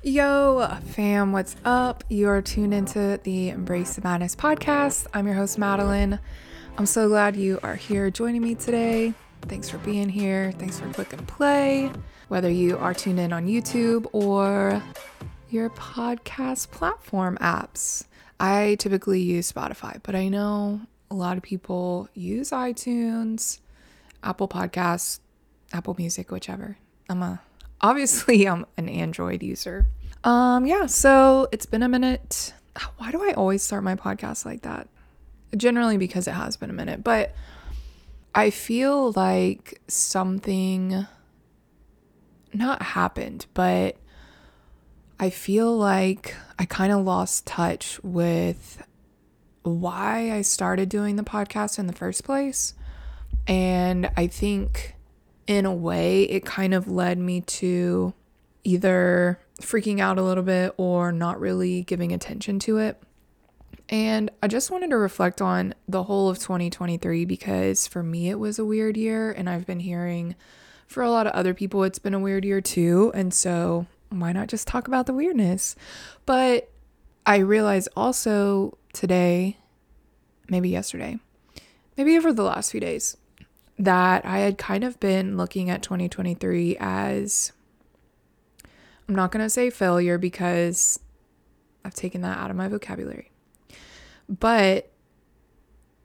Yo, fam, what's up? You're tuned into the Embrace the Madness podcast. I'm your host, Madeleine. I'm so glad you are here joining me today. Thanks for being here. Thanks for clicking play. Whether you are tuned in on YouTube or your podcast platform apps. I typically use Spotify, but I know a lot of people use iTunes, Apple Podcasts, Apple Music, whichever. I'm a obviously I'm an Android user. Um yeah, so it's been a minute. Why do I always start my podcast like that? Generally because it has been a minute, but I feel like something not happened, but I feel like I kind of lost touch with why I started doing the podcast in the first place. And I think in a way it kind of led me to either freaking out a little bit or not really giving attention to it. And I just wanted to reflect on the whole of 2023 because for me it was a weird year and I've been hearing for a lot of other people it's been a weird year too. And so why not just talk about the weirdness? But I realized also today, maybe yesterday, maybe over the last few days, that I had kind of been looking at 2023 as I'm not going to say failure because I've taken that out of my vocabulary. But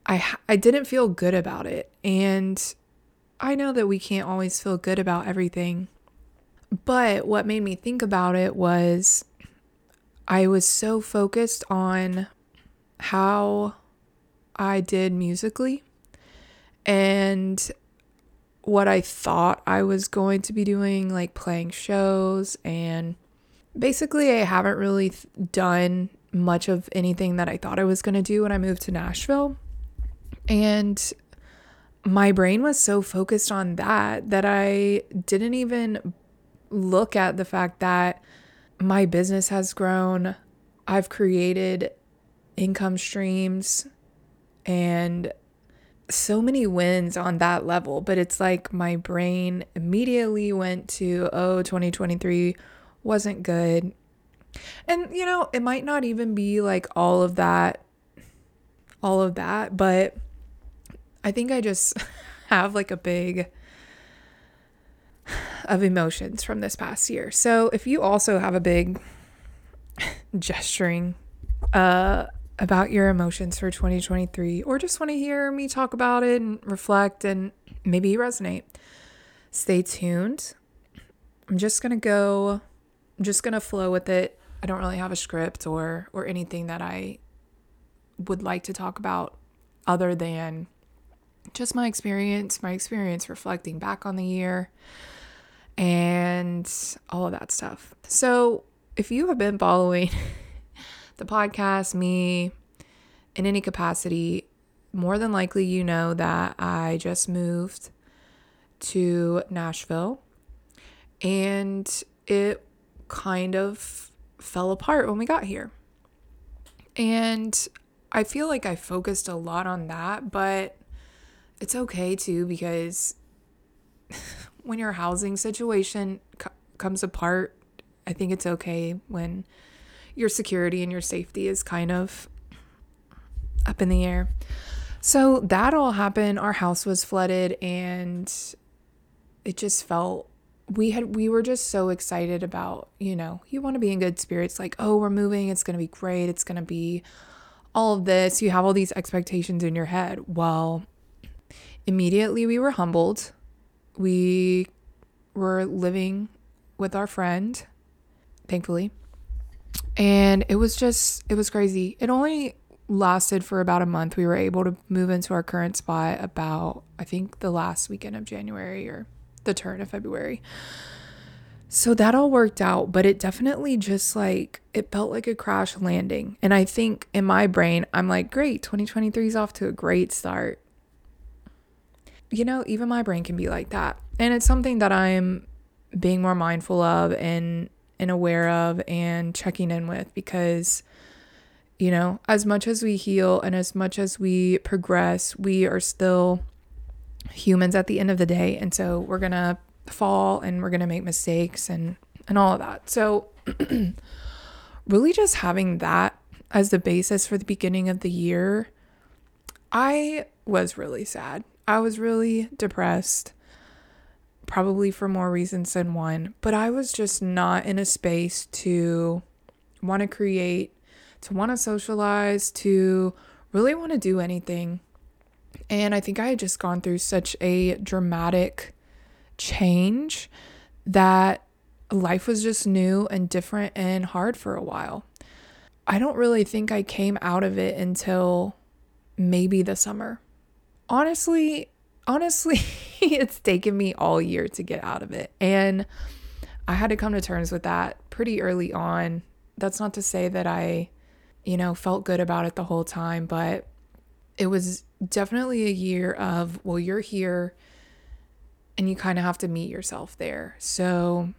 I I didn't feel good about it and I know that we can't always feel good about everything. But what made me think about it was I was so focused on how I did musically and what I thought I was going to be doing, like playing shows. And basically, I haven't really th- done much of anything that I thought I was going to do when I moved to Nashville. And my brain was so focused on that that I didn't even look at the fact that my business has grown. I've created income streams and so many wins on that level, but it's like my brain immediately went to, oh, 2023 wasn't good. And, you know, it might not even be like all of that, all of that, but I think I just have like a big of emotions from this past year. So if you also have a big gesturing uh about your emotions for 2023 or just want to hear me talk about it and reflect and maybe resonate, stay tuned. I'm just going to go I'm just going to flow with it. I don't really have a script or or anything that I would like to talk about other than just my experience, my experience reflecting back on the year and all of that stuff. So, if you have been following the podcast, me, in any capacity, more than likely you know that I just moved to Nashville and it kind of fell apart when we got here. And I feel like I focused a lot on that, but it's okay too because when your housing situation c- comes apart, I think it's okay when your security and your safety is kind of up in the air. So that all happened. Our house was flooded and it just felt we had we were just so excited about, you know, you want to be in good spirits like, "Oh, we're moving. It's going to be great. It's going to be all of this." You have all these expectations in your head. Well, immediately we were humbled. We were living with our friend, thankfully. And it was just, it was crazy. It only lasted for about a month. We were able to move into our current spot about, I think, the last weekend of January or the turn of February. So that all worked out, but it definitely just like, it felt like a crash landing. And I think in my brain, I'm like, great, 2023 is off to a great start. You know, even my brain can be like that. And it's something that I'm being more mindful of and and aware of and checking in with because you know, as much as we heal and as much as we progress, we are still humans at the end of the day. And so we're going to fall and we're going to make mistakes and and all of that. So, really, just having that as the basis for the beginning of the year, I was really sad. I was really depressed, probably for more reasons than one, but I was just not in a space to want to create, to want to socialize, to really want to do anything. And I think I had just gone through such a dramatic change that life was just new and different and hard for a while. I don't really think I came out of it until maybe the summer. Honestly, honestly, it's taken me all year to get out of it. And I had to come to terms with that pretty early on. That's not to say that I, you know, felt good about it the whole time, but it was definitely a year of, well, you're here and you kind of have to meet yourself there. So,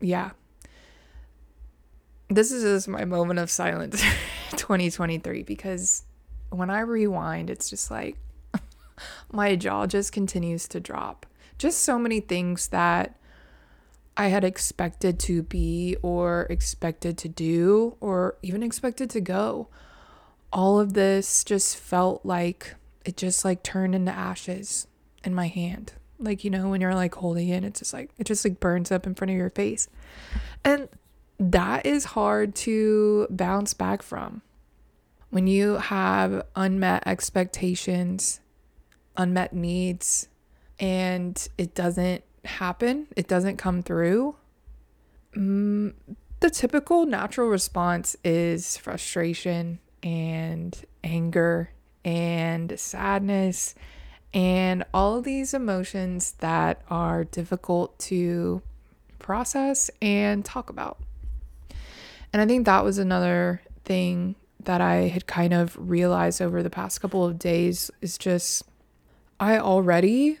yeah. This is just my moment of silence 2023 because when I rewind, it's just like my jaw just continues to drop. Just so many things that I had expected to be or expected to do or even expected to go. All of this just felt like it just like turned into ashes in my hand. Like, you know, when you're like holding it, it's just like, it just like burns up in front of your face. And that is hard to bounce back from. When you have unmet expectations, unmet needs, and it doesn't happen, it doesn't come through, mm, the typical natural response is frustration and anger and sadness and all these emotions that are difficult to process and talk about. And I think that was another thing that I had kind of realized over the past couple of days is just I already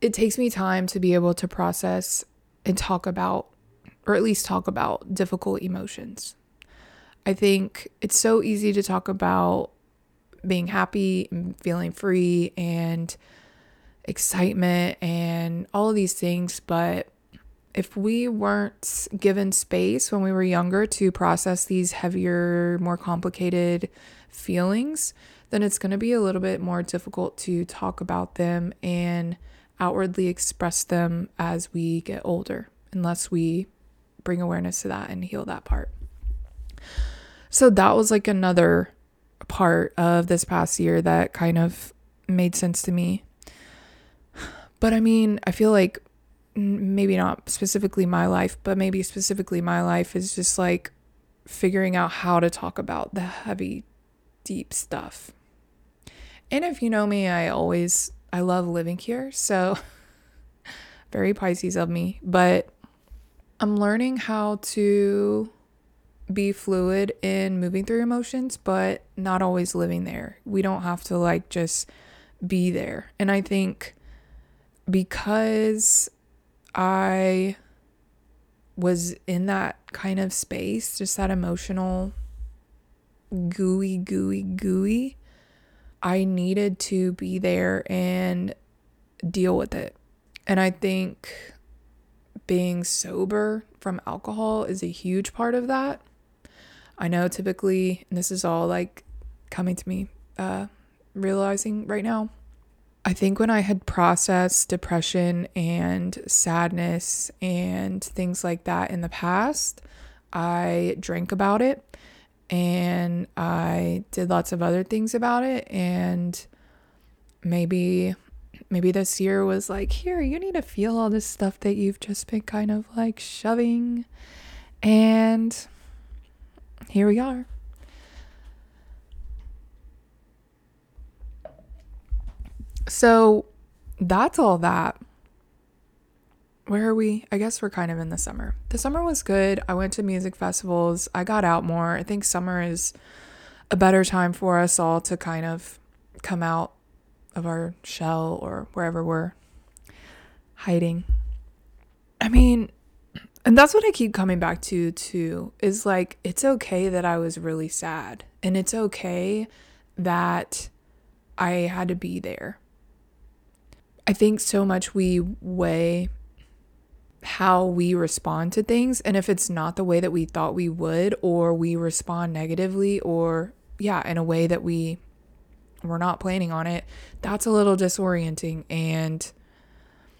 it takes me time to be able to process and talk about or at least talk about difficult emotions. I think it's so easy to talk about being happy and feeling free and excitement and all of these things. But if we weren't given space when we were younger to process these heavier, more complicated feelings, then it's going to be a little bit more difficult to talk about them and outwardly express them as we get older, unless we bring awareness to that and heal that part. So that was like another part of this past year that kind of made sense to me. But I mean, I feel like maybe not specifically my life, but maybe specifically my life is just like figuring out how to talk about the heavy, deep stuff. And if you know me, I always I love living here, so very Pisces of me, but I'm learning how to be fluid in moving through emotions, but not always living there. We don't have to like just be there. And I think because I was in that kind of space, just that emotional, gooey, gooey, gooey, I needed to be there and deal with it. And I think being sober from alcohol is a huge part of that. I know typically, and this is all like coming to me, uh, realizing right now. I think when I had processed depression and sadness and things like that in the past, I drank about it and I did lots of other things about it and maybe maybe this year was like here you need to feel all this stuff that you've just been kind of like shoving and here we are. So that's all that. Where are we? I guess we're kind of in the summer. The summer was good. I went to music festivals. I got out more. I think summer is a better time for us all to kind of come out of our shell or wherever we're hiding. I mean, and that's what I keep coming back to too is like it's okay that I was really sad and it's okay that I had to be there. I think so much we weigh how we respond to things. And if it's not the way that we thought we would, or we respond negatively, or yeah, in a way that we we're not planning on it, that's a little disorienting. And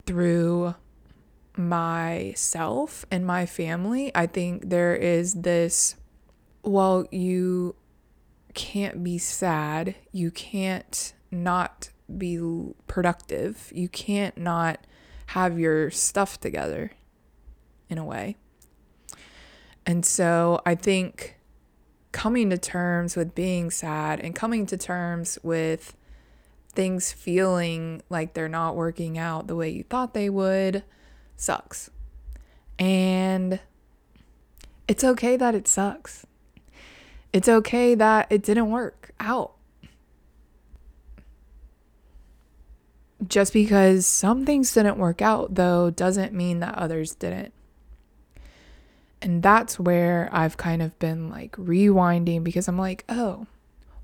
through myself and my family, I think there is this well, you can't be sad, you can't not be productive, you can't not have your stuff together in a way. And so I think coming to terms with being sad and coming to terms with things feeling like they're not working out the way you thought they would sucks. And it's okay that it sucks. It's okay that it didn't work out. Just because some things didn't work out, though, doesn't mean that others didn't. And that's where I've kind of been like rewinding because I'm like, oh,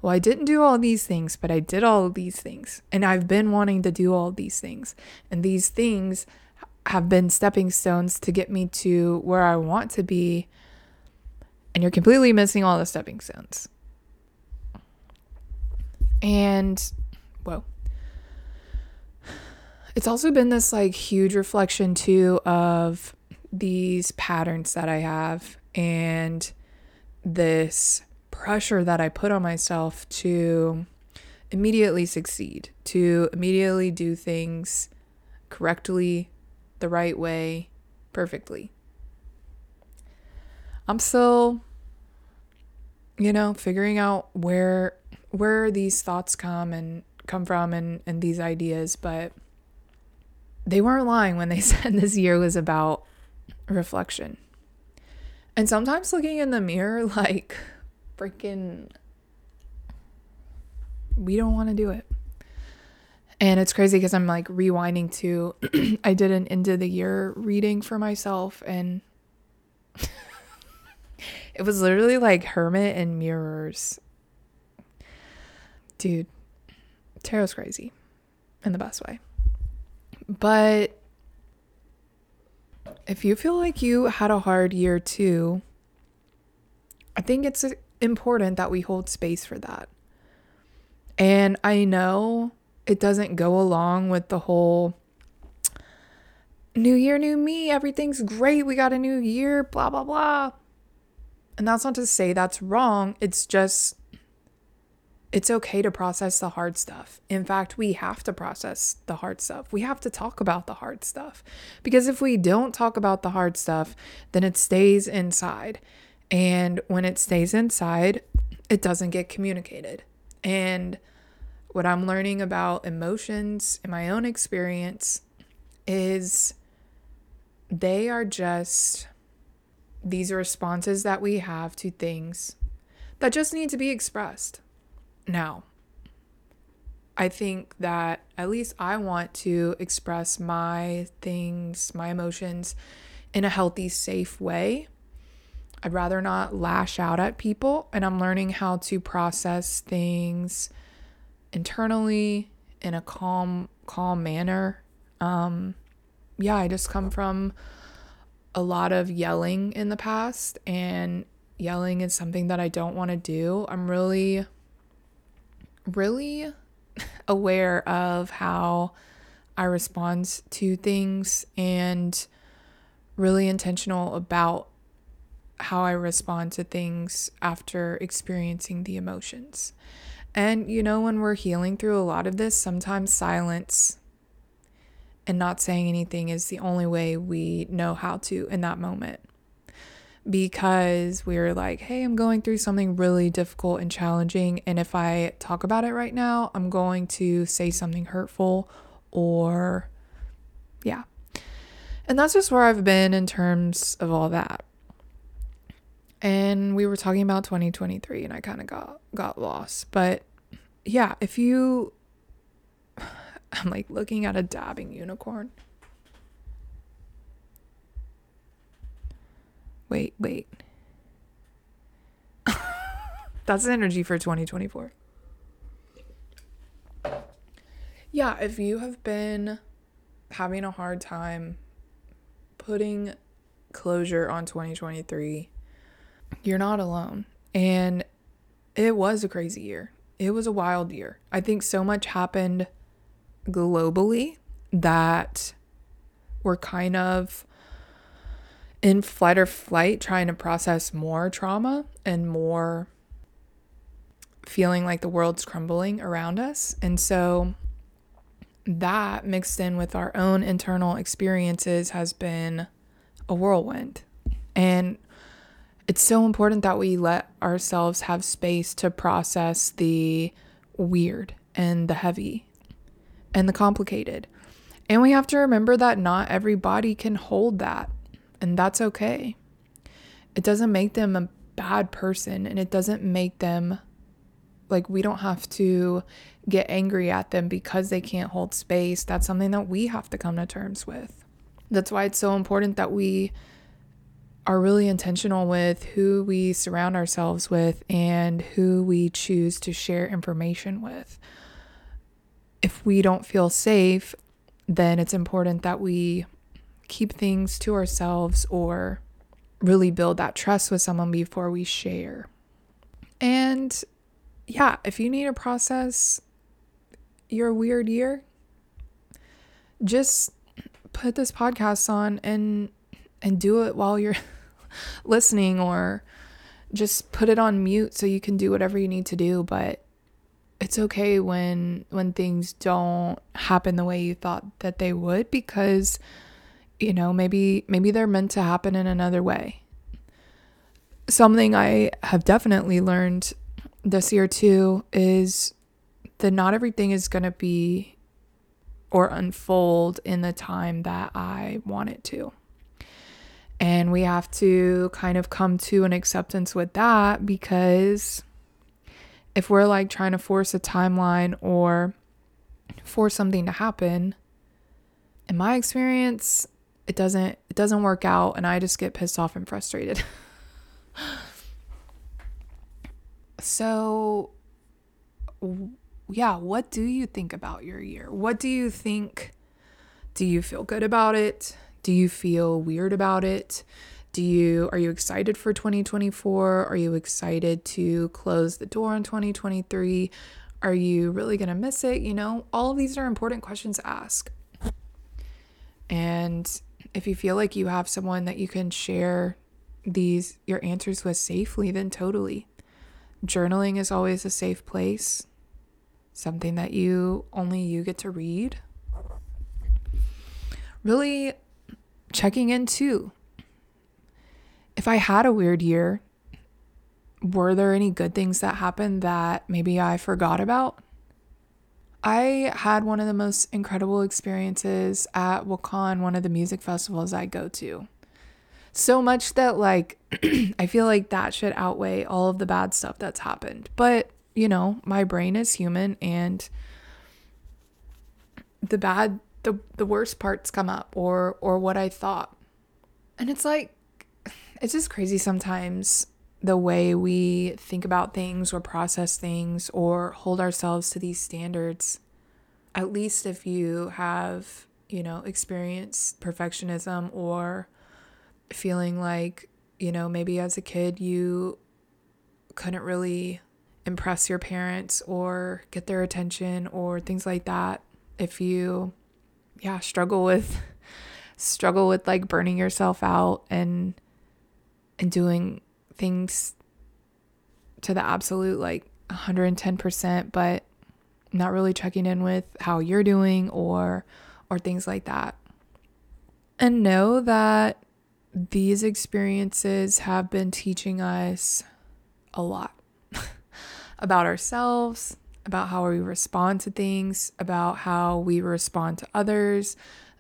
well, I didn't do all these things, but I did all of these things. And I've been wanting to do all these things. And these things have been stepping stones to get me to where I want to be. And you're completely missing all the stepping stones. And, whoa. It's also been this like huge reflection too of these patterns that I have and this pressure that I put on myself to immediately succeed, to immediately do things correctly, the right way, perfectly. I'm still you know, figuring out where where these thoughts come and come from and and these ideas, but they weren't lying when they said this year was about reflection. And sometimes looking in the mirror, like freaking, we don't want to do it. And it's crazy because I'm like rewinding to, I did an end of the year reading for myself, and it was literally like Hermit and Mirrors. Dude, tarot's crazy in the best way. But if you feel like you had a hard year too, I think it's important that we hold space for that. And I know it doesn't go along with the whole new year, new me, everything's great, we got a new year, blah, blah, blah. And that's not to say that's wrong. It's just it's okay to process the hard stuff. In fact, we have to process the hard stuff. We have to talk about the hard stuff. Because if we don't talk about the hard stuff, then it stays inside. And when it stays inside, it doesn't get communicated. And what I'm learning about emotions in my own experience is they are just these responses that we have to things that just need to be expressed. Now, I think that at least I want to express my things, my emotions in a healthy, safe way. I'd rather not lash out at people, and I'm learning how to process things internally in a calm, calm manner. Um, yeah, I just come from a lot of yelling in the past, and yelling is something that I don't want to do. I'm really really aware of how I respond to things and really intentional about how I respond to things after experiencing the emotions. And you know, when we're healing through a lot of this, sometimes silence and not saying anything is the only way we know how to in that moment because we are like, hey, I'm going through something really difficult and challenging. And if I talk about it right now, I'm going to say something hurtful or, yeah. And that's just where I've been in terms of all that. And we were talking about 2023 and I kind of got got lost. But yeah, if you I'm like looking at a dabbing unicorn. Wait, wait. That's energy for 2024. Yeah, if you have been having a hard time putting closure on 2023, you're not alone. And it was a crazy year. It was a wild year. I think so much happened globally that we're kind of in flight or flight trying to process more trauma and more feeling like the world's crumbling around us. And so that mixed in with our own internal experiences has been a whirlwind. And it's so important that we let ourselves have space to process the weird and the heavy and the complicated. And we have to remember that not everybody can hold that, and that's okay. It doesn't make them a bad person, and it doesn't make them like we don't have to get angry at them because they can't hold space. That's something that we have to come to terms with. That's why it's so important that we are really intentional with who we surround ourselves with and who we choose to share information with. If we don't feel safe, then it's important that we keep things to ourselves or really build that trust with someone before we share. And yeah, if you need to process your weird year, just put this podcast on and and do it while you're listening or just put it on mute so you can do whatever you need to do, but it's okay when when things don't happen the way you thought that they would because you know, maybe maybe they're meant to happen in another way. Something I have definitely learned this year too is that not everything is going to be or unfold in the time that I want it to. And we have to kind of come to an acceptance with that because if we're like trying to force a timeline or force something to happen, in my experience, it doesn't it doesn't work out and I just get pissed off and frustrated. So, yeah, what do you think about your year? What do you think? Do you feel good about it? Do you feel weird about it? Do you are you excited for 2024? Are you excited to close the door on 2023? Are you really going to miss it? You know, all of these are important questions to ask. And if you feel like you have someone that you can share these your answers with safely, then totally. Journaling is always a safe place, something that you only you get to read. Really checking in too. If I had a weird year, were there any good things that happened that maybe I forgot about? I had one of the most incredible experiences at Wakaan, one of the music festivals I go to so much that like I feel like that should outweigh all of the bad stuff that's happened. But, you know, my brain is human and the bad the the worst parts come up or or what I thought. And it's like it's just crazy sometimes the way we think about things or process things or hold ourselves to these standards. At least if you have, you know, experienced perfectionism or feeling like, you know, maybe as a kid you couldn't really impress your parents or get their attention or things like that. If you yeah, struggle with struggle with like burning yourself out and and doing things to the absolute like 110% but not really checking in with how you're doing or or things like that. And know that these experiences have been teaching us a lot about ourselves, about how we respond to things, about how we respond to others,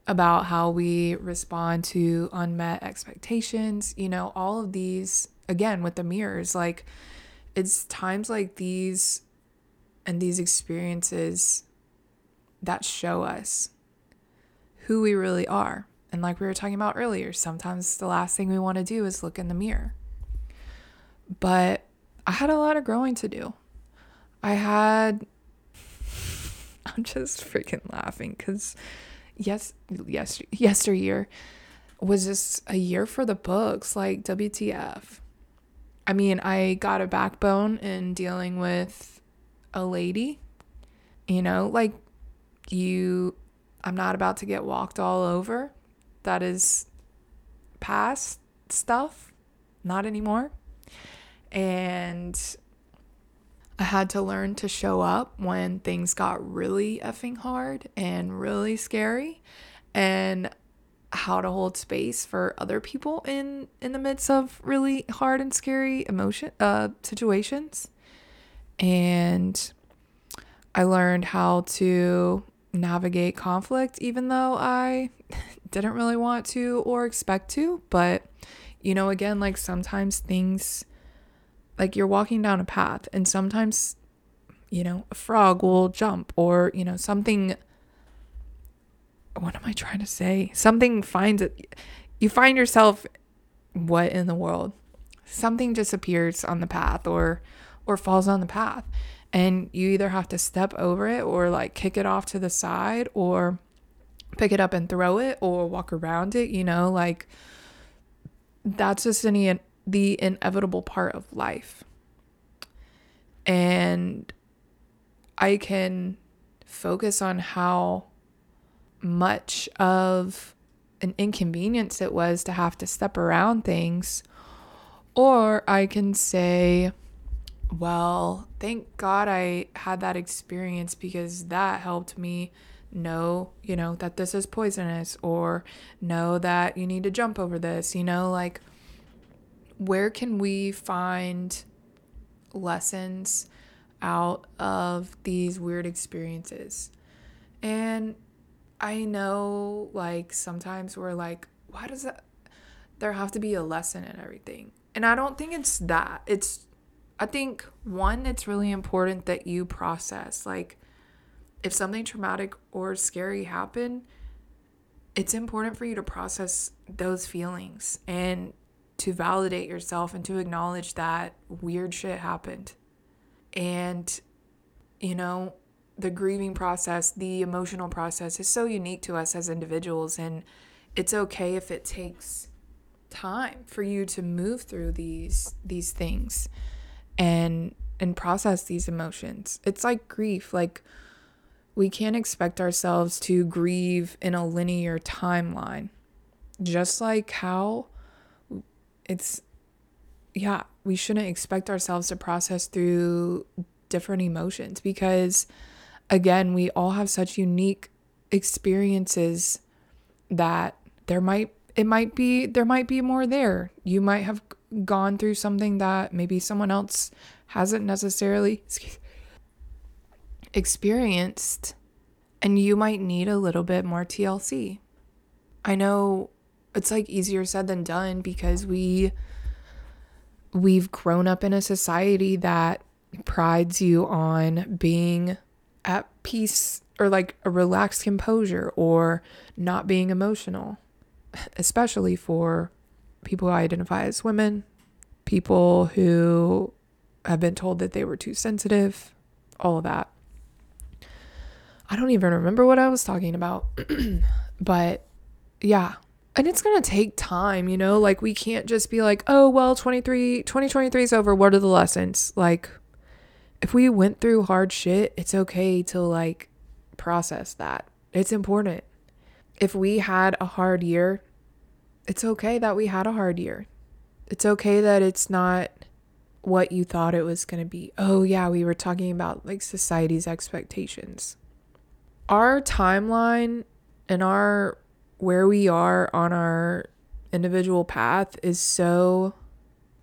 about how we respond to unmet expectations. You know, all of these, again, with the mirrors, like it's times like these and these experiences that show us who we really are. And like we were talking about earlier, sometimes the last thing we want to do is look in the mirror. But I had a lot of growing to do. I had I'm just freaking laughing cuz yes yes yesteryear was just a year for the books, like WTF. I mean, I got a backbone in dealing with a lady. You know, like you I'm not about to get walked all over. That is past stuff, not anymore. And I had to learn to show up when things got really effing hard and really scary and how to hold space for other people in in the midst of really hard and scary emotion uh situations. And I learned how to navigate conflict even though I didn't really want to or expect to, but you know again like sometimes things like you're walking down a path and sometimes you know a frog will jump or you know something what am i trying to say? Something finds it you find yourself what in the world? Something just appears on the path or or falls on the path. And you either have to step over it or like kick it off to the side or pick it up and throw it or walk around it you know? Like that's just any the inevitable part of life. And I can focus on how much of an inconvenience it was to have to step around things. Or I can say, well, thank God I had that experience because that helped me know, you know, that this is poisonous or know that you need to jump over this, you know, like where can we find lessons out of these weird experiences? And I know like sometimes we're like, why does that there have to be a lesson in everything? And I don't think it's that. It's I think one, it's really important that you process. Like if something traumatic or scary happened, it's important for you to process those feelings and to validate yourself and to acknowledge that weird shit happened. And, you know, the grieving process, the emotional process is so unique to us as individuals. And it's okay if it takes time for you to move through these these things and and process these emotions. It's like grief. Like we can't expect ourselves to grieve in a linear timeline. Just like how it's yeah, we shouldn't expect ourselves to process through different emotions because again, we all have such unique experiences that there might it might be there might be more there. You might have gone through something that maybe someone else hasn't necessarily experienced and you might need a little bit more TLC. I know it's like easier said than done because we we've grown up in a society that prides you on being at peace or like a relaxed composure or not being emotional, especially for people who identify as women, people who have been told that they were too sensitive, all of that. I don't even remember what I was talking about, but yeah, and it's going to take time, you know? Like we can't just be like, "Oh, well, 23 2023 is over. What are the lessons?" Like if we went through hard shit, it's okay to like process that. It's important. If we had a hard year, it's okay that we had a hard year. It's okay that it's not what you thought it was going to be. Oh, yeah, we were talking about like society's expectations. Our timeline and our where we are on our individual path is so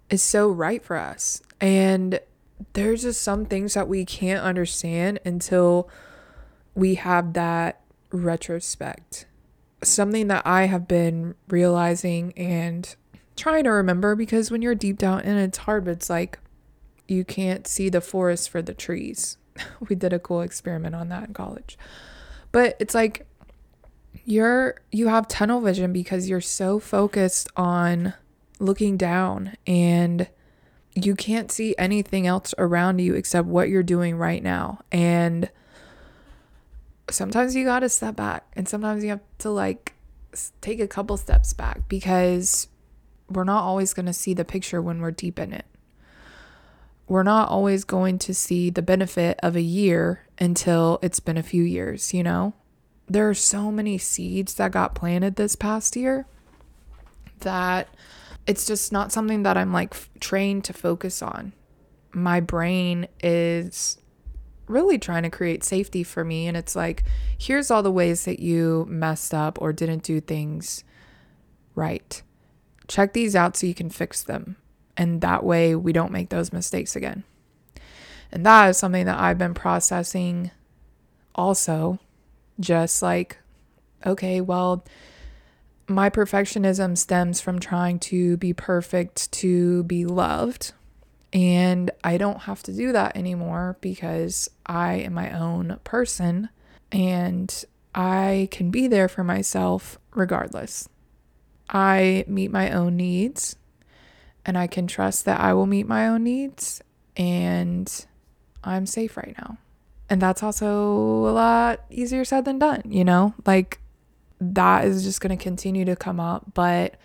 is so right for us. And there's just some things that we can't understand until we have that retrospect. Something that I have been realizing and trying to remember because when you're deep down and it's hard, but it's like you can't see the forest for the trees. we did a cool experiment on that in college. But it's like you're you have tunnel vision because you're so focused on looking down and you can't see anything else around you except what you're doing right now and sometimes you got to step back and sometimes you have to like take a couple steps back because we're not always going to see the picture when we're deep in it. We're not always going to see the benefit of a year until it's been a few years, you know? There are so many seeds that got planted this past year that it's just not something that I'm like trained to focus on. My brain is really trying to create safety for me. And it's like, here's all the ways that you messed up or didn't do things right. Check these out so you can fix them. And that way we don't make those mistakes again. And that is something that I've been processing also. Just like, okay, well, my perfectionism stems from trying to be perfect to be loved and I don't have to do that anymore because I am my own person and I can be there for myself regardless. I meet my own needs and I can trust that I will meet my own needs and I'm safe right now. And that's also a lot easier said than done, you know? Like that is just going to continue to come up, but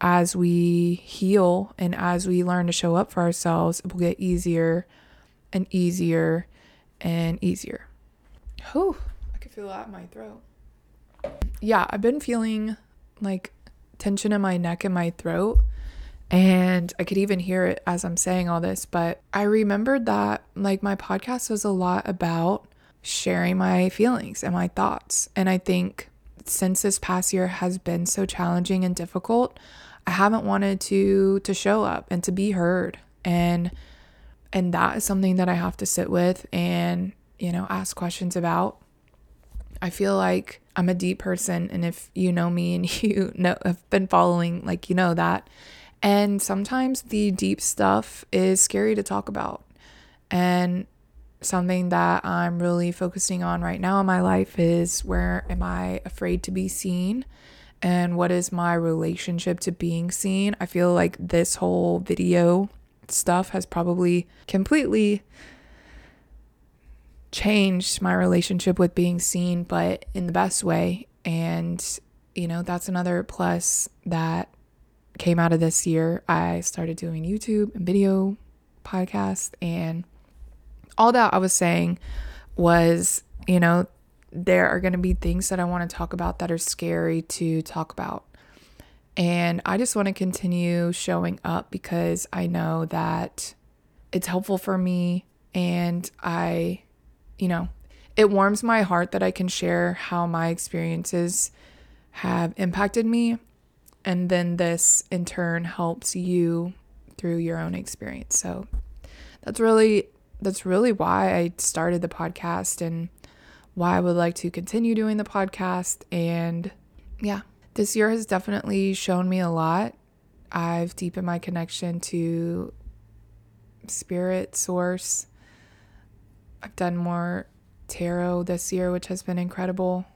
as we heal and as we learn to show up for ourselves, it will get easier and easier and easier. Oh, I can feel that in my throat. Yeah, I've been feeling like tension in my neck and my throat. And I could even hear it as I'm saying all this. But I remembered that like my podcast was a lot about sharing my feelings and my thoughts. And I think since this past year has been so challenging and difficult, I haven't wanted to to show up and to be heard and and that is something that I have to sit with and you know ask questions about. I feel like I'm a deep person and if you know me and you know have been following like you know that and sometimes the deep stuff is scary to talk about. And something that I'm really focusing on right now in my life is where am I afraid to be seen? and what is my relationship to being seen. I feel like this whole video stuff has probably completely changed my relationship with being seen, but in the best way. And, you know, that's another plus that came out of this year. I started doing YouTube and video podcast, and all that I was saying was, you know, there are going to be things that I want to talk about that are scary to talk about. And I just want to continue showing up because I know that it's helpful for me and I, you know, it warms my heart that I can share how my experiences have impacted me. And then this in turn helps you through your own experience. So that's really that's really why I started the podcast and why I would like to continue doing the podcast. And yeah, this year has definitely shown me a lot. I've deepened my connection to spirit, source. I've done more tarot this year, which has been incredible.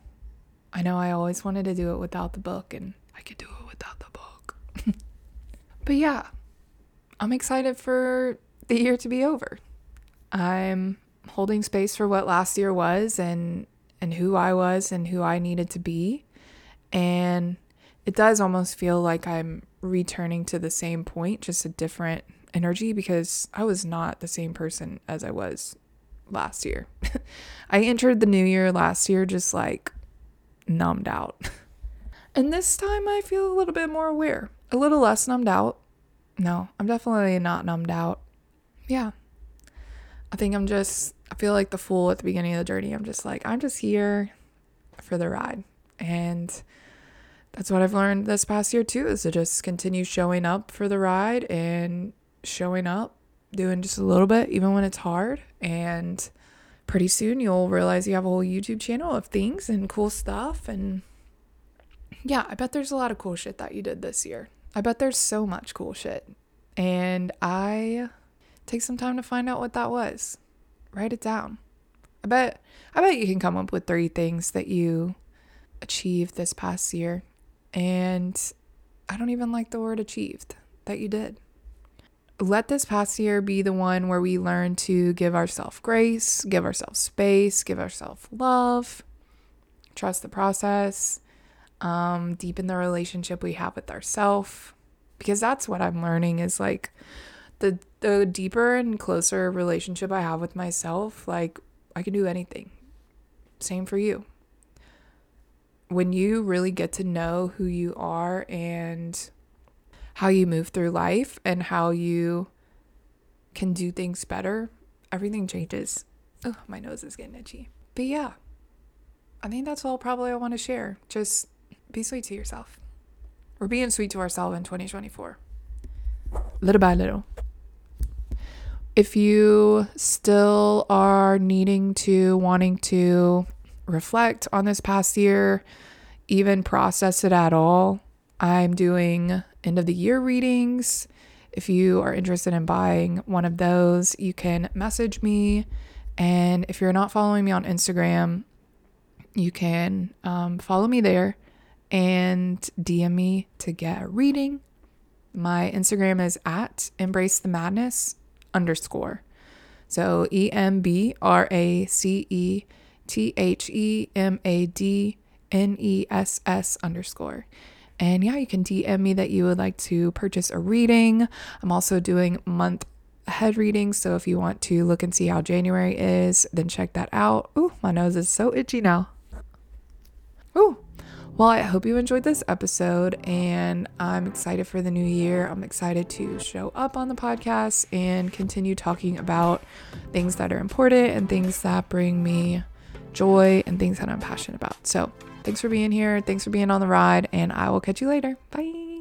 I know I always wanted to do it without the book, and I could do it without the book. but yeah, I'm excited for the year to be over. I'm holding space for what last year was and and who I was and who I needed to be. And it does almost feel like I'm returning to the same point, just a different energy because I was not the same person as I was last year. I entered the new year last year just like numbed out. and this time I feel a little bit more aware, a little less numbed out. No, I'm definitely not numbed out. Yeah, I think I'm just, I feel like the fool at the beginning of the journey. I'm just like, I'm just here for the ride. And that's what I've learned this past year too, is to just continue showing up for the ride and showing up, doing just a little bit, even when it's hard. And pretty soon you'll realize you have a whole YouTube channel of things and cool stuff. And yeah, I bet there's a lot of cool shit that you did this year. I bet there's so much cool shit. And I Take some time to find out what that was. Write it down. I bet I bet you can come up with three things that you achieved this past year. And I don't even like the word achieved that you did. Let this past year be the one where we learn to give ourselves grace, give ourselves space, give ourselves love, trust the process, um, deepen the relationship we have with ourselves. Because that's what I'm learning is like the the deeper and closer relationship I have with myself, like I can do anything. Same for you. When you really get to know who you are and how you move through life and how you can do things better, everything changes. Oh, my nose is getting itchy. But yeah, I think that's all probably I want to share. Just be sweet to yourself. We're being sweet to ourselves in 2024. Little by little. If you still are needing to, wanting to reflect on this past year, even process it at all, I'm doing end of the year readings. If you are interested in buying one of those, you can message me. And if you're not following me on Instagram, you can um, follow me there and DM me to get a reading. My Instagram is at embrace the madness underscore. So E M B R A C E T H E M A D N E S S underscore. And yeah, you can DM me that you would like to purchase a reading. I'm also doing month ahead readings. So if you want to look and see how January is, then check that out. Ooh, my nose is so itchy now. Ooh. Well, I hope you enjoyed this episode and I'm excited for the new year. I'm excited to show up on the podcast and continue talking about things that are important and things that bring me joy and things that I'm passionate about. So, thanks for being here. Thanks for being on the ride, and I will catch you later. Bye.